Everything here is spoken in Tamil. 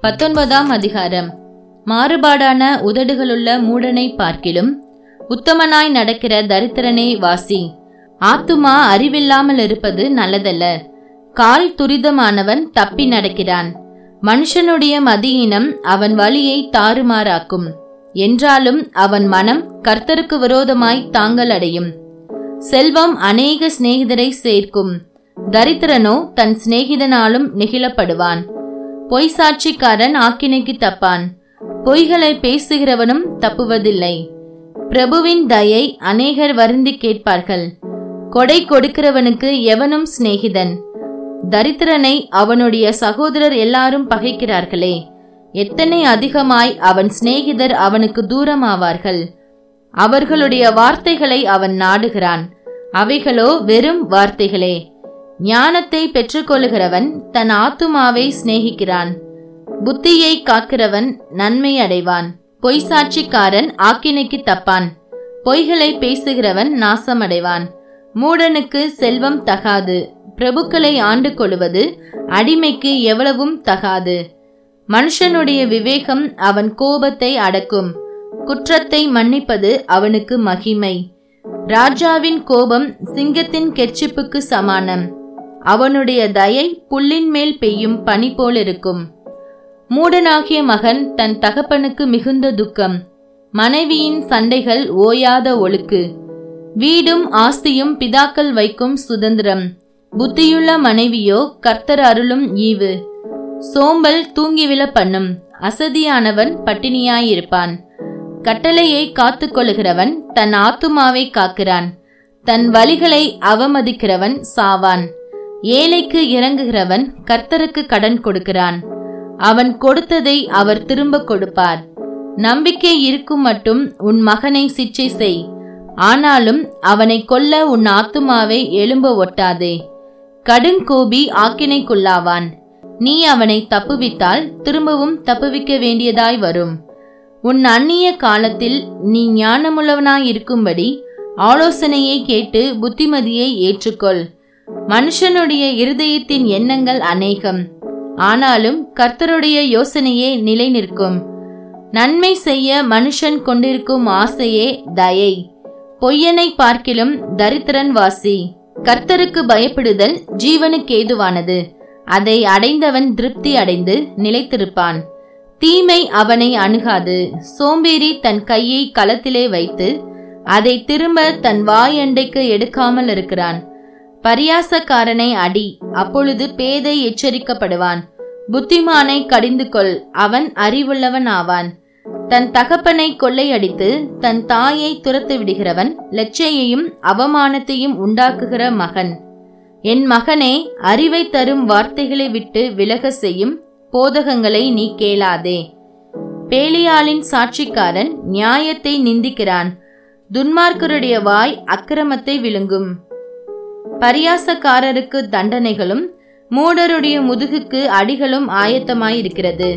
பத்தொன்பதாம் அதிகாரம். மாறுபாடான உதடுகளுள்ள மூடனை பார்க்கிலும் உத்தமனாய் நடக்கிற தரித்திரனே வாசி. ஆத்துமா அறிவில்லாமல் இருப்பது நல்லதல்ல. கால் துரிதமானவன் தப்பி நடக்கிறான். மனுஷனுடைய மதியினம் அவன் வழியை தாறுமாறாக்கும். என்றாலும் அவன் மனம் கர்த்தருக்கு விரோதமாய் தாங்கள் அடையும். செல்வம் அநேக சிநேகிதரை சேர்க்கும். தரித்திரனோ தன் சிநேகிதனாலும் நெகிழப்படுவான். பொய் சாட்சிக்காரன் ஆக்கினைக்கு தப்பான். பொய்களை பேசுகிறவனும் தப்புவதில்லை. பிரபுவின் தயை அநேகர் வருந்தி கேட்பார்கள். கொடை கொடுக்கிறவனுக்கு எவனும் சிநேகிதன். தரித்திரனை அவனுடைய சகோதரர் எல்லாரும் பகைக்கிறார்களே. எத்தனை அதிகமாய் அவன் சிநேகிதர் அவனுக்கு தூரமாவார்கள். அவர்களுடைய வார்த்தைகளை அவன் நாடுகிறான். அவைகளோ வெறும் வார்த்தைகளே. ஞானத்தை பெற்றுக்கொள்கிறவன் தன் ஆத்துமாவை சிநேகிக்கிறான். புத்தியை காக்கிறவன் நன்மை அடைவான். பொய் சாட்சிக்காரன் ஆக்கினைக்கு தப்பான். பொய்களை பேசுகிறவன் நாசமடைவான். மூடனுக்கு செல்வம் தகாது. பிரபுக்களை ஆண்டு கொள்வது அடிமைக்கு எவ்வளவும் தகாது. மனுஷனுடைய விவேகம் அவன் கோபத்தை அடக்கும். குற்றத்தை மன்னிப்பது அவனுக்கு மகிமை. ராஜாவின் கோபம் சிங்கத்தின் கெச்சிப்புக்கு சமானம். அவனுடைய தயை புல்லின் மேல் பெய்யும் பனி போலிருக்கும். மூடனாகிய மகன் தன் தகப்பனுக்கு மிகுந்த துக்கம். மனைவியின் சண்டைகள் ஓயாத ஒழுக்கு. வீடும் ஆஸ்தியும் பிதாக்கள் வைக்கும் சுதந்திரம். புத்தியுள்ள மனைவியோ கர்த்தர் அருளும் ஈவு. சோம்பல் தூங்கிவிழ பண்ணும். அசதியானவன் பட்டினியாயிருப்பான். கட்டளையை காத்து கொள்கிறவன் தன் ஆத்துமாவை காக்கிறான். தன் வழிகளை அவமதிக்கிறவன் சாவான். ஏழைக்கு இறங்குகிறவன் கர்த்தருக்கு கடன் கொடுக்கிறான். அவன் கொடுத்ததை அவர் திரும்ப கொடுப்பார். நம்பிக்கை இருக்கும் மட்டும் உன் மகனை சிச்சை செய். ஆனாலும் அவனை கொல்ல உன் ஆத்துமாவை எழும்ப ஒட்டாதே. கடுங்கோபி ஆக்கினைக்குள்ளாவான். நீ அவனை தப்புவித்தால் திரும்பவும் தப்புவிக்க வேண்டியதாய் வரும். உன் அந்நிய காலத்தில் நீ ஞானமுள்ளவனாயிருக்கும்படி ஆலோசனையை கேட்டு புத்திமதியை ஏற்றுக்கொள். மனுஷனுடைய இருதயத்தின் எண்ணங்கள் அநேகம். ஆனாலும் கர்த்தருடைய யோசனையே நிலை நிற்கும் நன்மை செய்ய மனுஷன் கொண்டிருக்கும் ஆசையே தயை. பொய்யனை பார்க்கிலும் தரித்திரன் வாசி. கர்த்தருக்கு பயப்படுதல் ஜீவனுக்கு ஏதுவானது. அதை அடைந்தவன் திருப்தி அடைந்து நிலைத்திருப்பான். தீமை அவனை அணுகாது. சோம்பேறி தன் கையை களத்திலே வைத்து அதை திரும்ப தன் வாயண்டைக்கு எடுக்காமல் இருக்கிறான். பரியாசக்காரனை அடி. அப்பொழுது பேதை எச்சரிக்கப்படுவான். புத்திமானை கடிந்து கொள் அவன் அறிவுள்ளவன் ஆவான் தன் தகப்பனை கொள்ளையடித்து தன் தாயை துரத்து விடுகிறவன் லட்சையையும் அவமானத்தையும் உண்டாக்குகிற மகன். என் மகனே அறிவை தரும் வார்த்தைகளை விட்டு விலக செய்யும் போதகங்களை நீ கேளாதே. பேலியாளின் சாட்சிக்காரன் நியாயத்தை நிந்திக்கிறான். துன்மார்க்கருடைய வாய் அக்கிரமத்தை விழுங்கும். பரியாசக்காரருக்கு தண்டனைகளும் மூடருடைய முதுகுக்கு அடிகளும் ஆயத்தமாயிருக்கிறது.